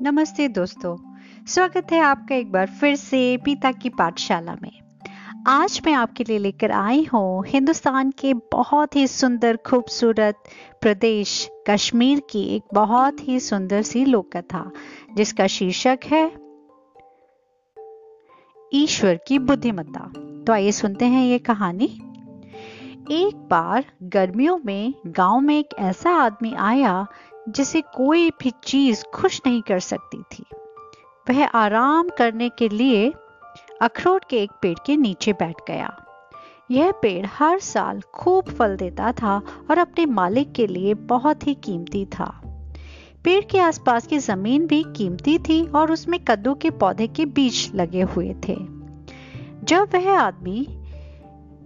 नमस्ते दोस्तों, स्वागत है आपका एक बार फिर से पिता की पाठशाला में। आज मैं आपके लिए लेकर आई हूँ हिंदुस्तान के बहुत ही सुंदर, खूबसूरत प्रदेश कश्मीर की एक बहुत ही सुंदर सी लोक कथा जिसका शीर्षक है, ईश्वर की बुद्धिमत्ता। तो आइए सुनते हैं ये कहानी। एक बार गर्मियों में गाँव में एक ऐसा आदमी आया जिसे कोई भी चीज़ खुश नहीं कर सकती थी। वह आराम करने के लिए अखरोट के एक पेड़ के नीचे बैठ गया। यह पेड़ हर साल खूब फल देता था और अपने मालिक के लिए बहुत ही कीमती था। पेड़ के आसपास की ज़मीन भी कीमती थी और उसमें कद्दू के पौधे के बीज लगे हुए थे। जब वह आदमी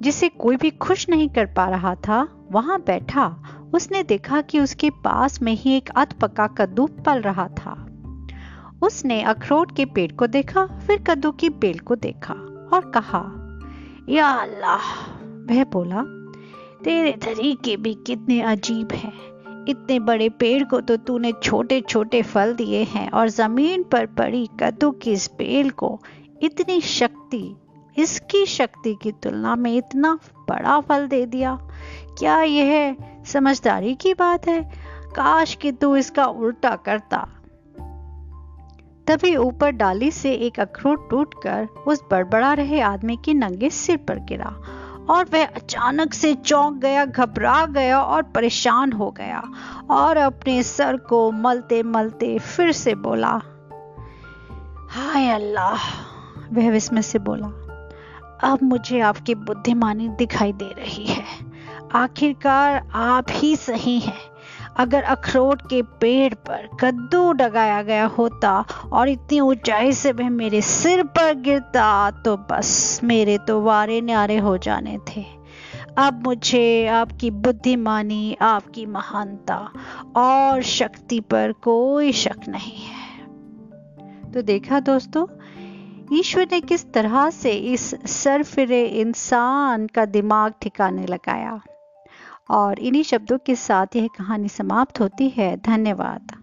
जिसे कोई भी खुश नहीं कर पा रहा था, वहाँ बैठा। उसने देखा कि उसके पास में ही एक अध पका कद्दू पल रहा था। उसने अखरोट के पेड़ को देखा, फिर कद्दू की बेल को देखा और कहा, या अल्लाह! वह बोला, तेरे तरीके भी कितने अजीब हैं। इतने बड़े पेड़ को तो तूने छोटे छोटे फल दिए हैं और ज़मीन पर पड़ी कद्दू की इस बेल को इतनी शक्ति इसकी शक्ति की तुलना में इतना बड़ा फल दे दिया। क्या यह समझदारी की बात है? काश कि तू इसका उल्टा करता। तभी ऊपर डाली से एक अखरोट टूटकर उस बड़बड़ा रहे आदमी के नंगे सिर पर गिरा और वह अचानक से चौंक गया, घबरा गया और परेशान हो गया और अपने सर को मलते मलते फिर से बोला, हाय अल्लाह, वह विस्मय से बोला अब मुझे आपकी बुद्धिमानी दिखाई दे रही है। आखिरकार आप ही सही हैं। अगर अखरोट के पेड़ पर कद्दू डगाया गया होता और इतनी ऊंचाई से वह मेरे सिर पर गिरता तो बस मेरे तो वारे न्यारे हो जाने थे। अब मुझे आपकी बुद्धिमानी, आपकी महानता और शक्ति पर कोई शक नहीं है। तो देखा दोस्तों ईश्वर ने किस तरह से इस सरफिरे इंसान का दिमाग ठिकाने लगाया? और इन्हीं शब्दों के साथ यह कहानी समाप्त होती है। धन्यवाद।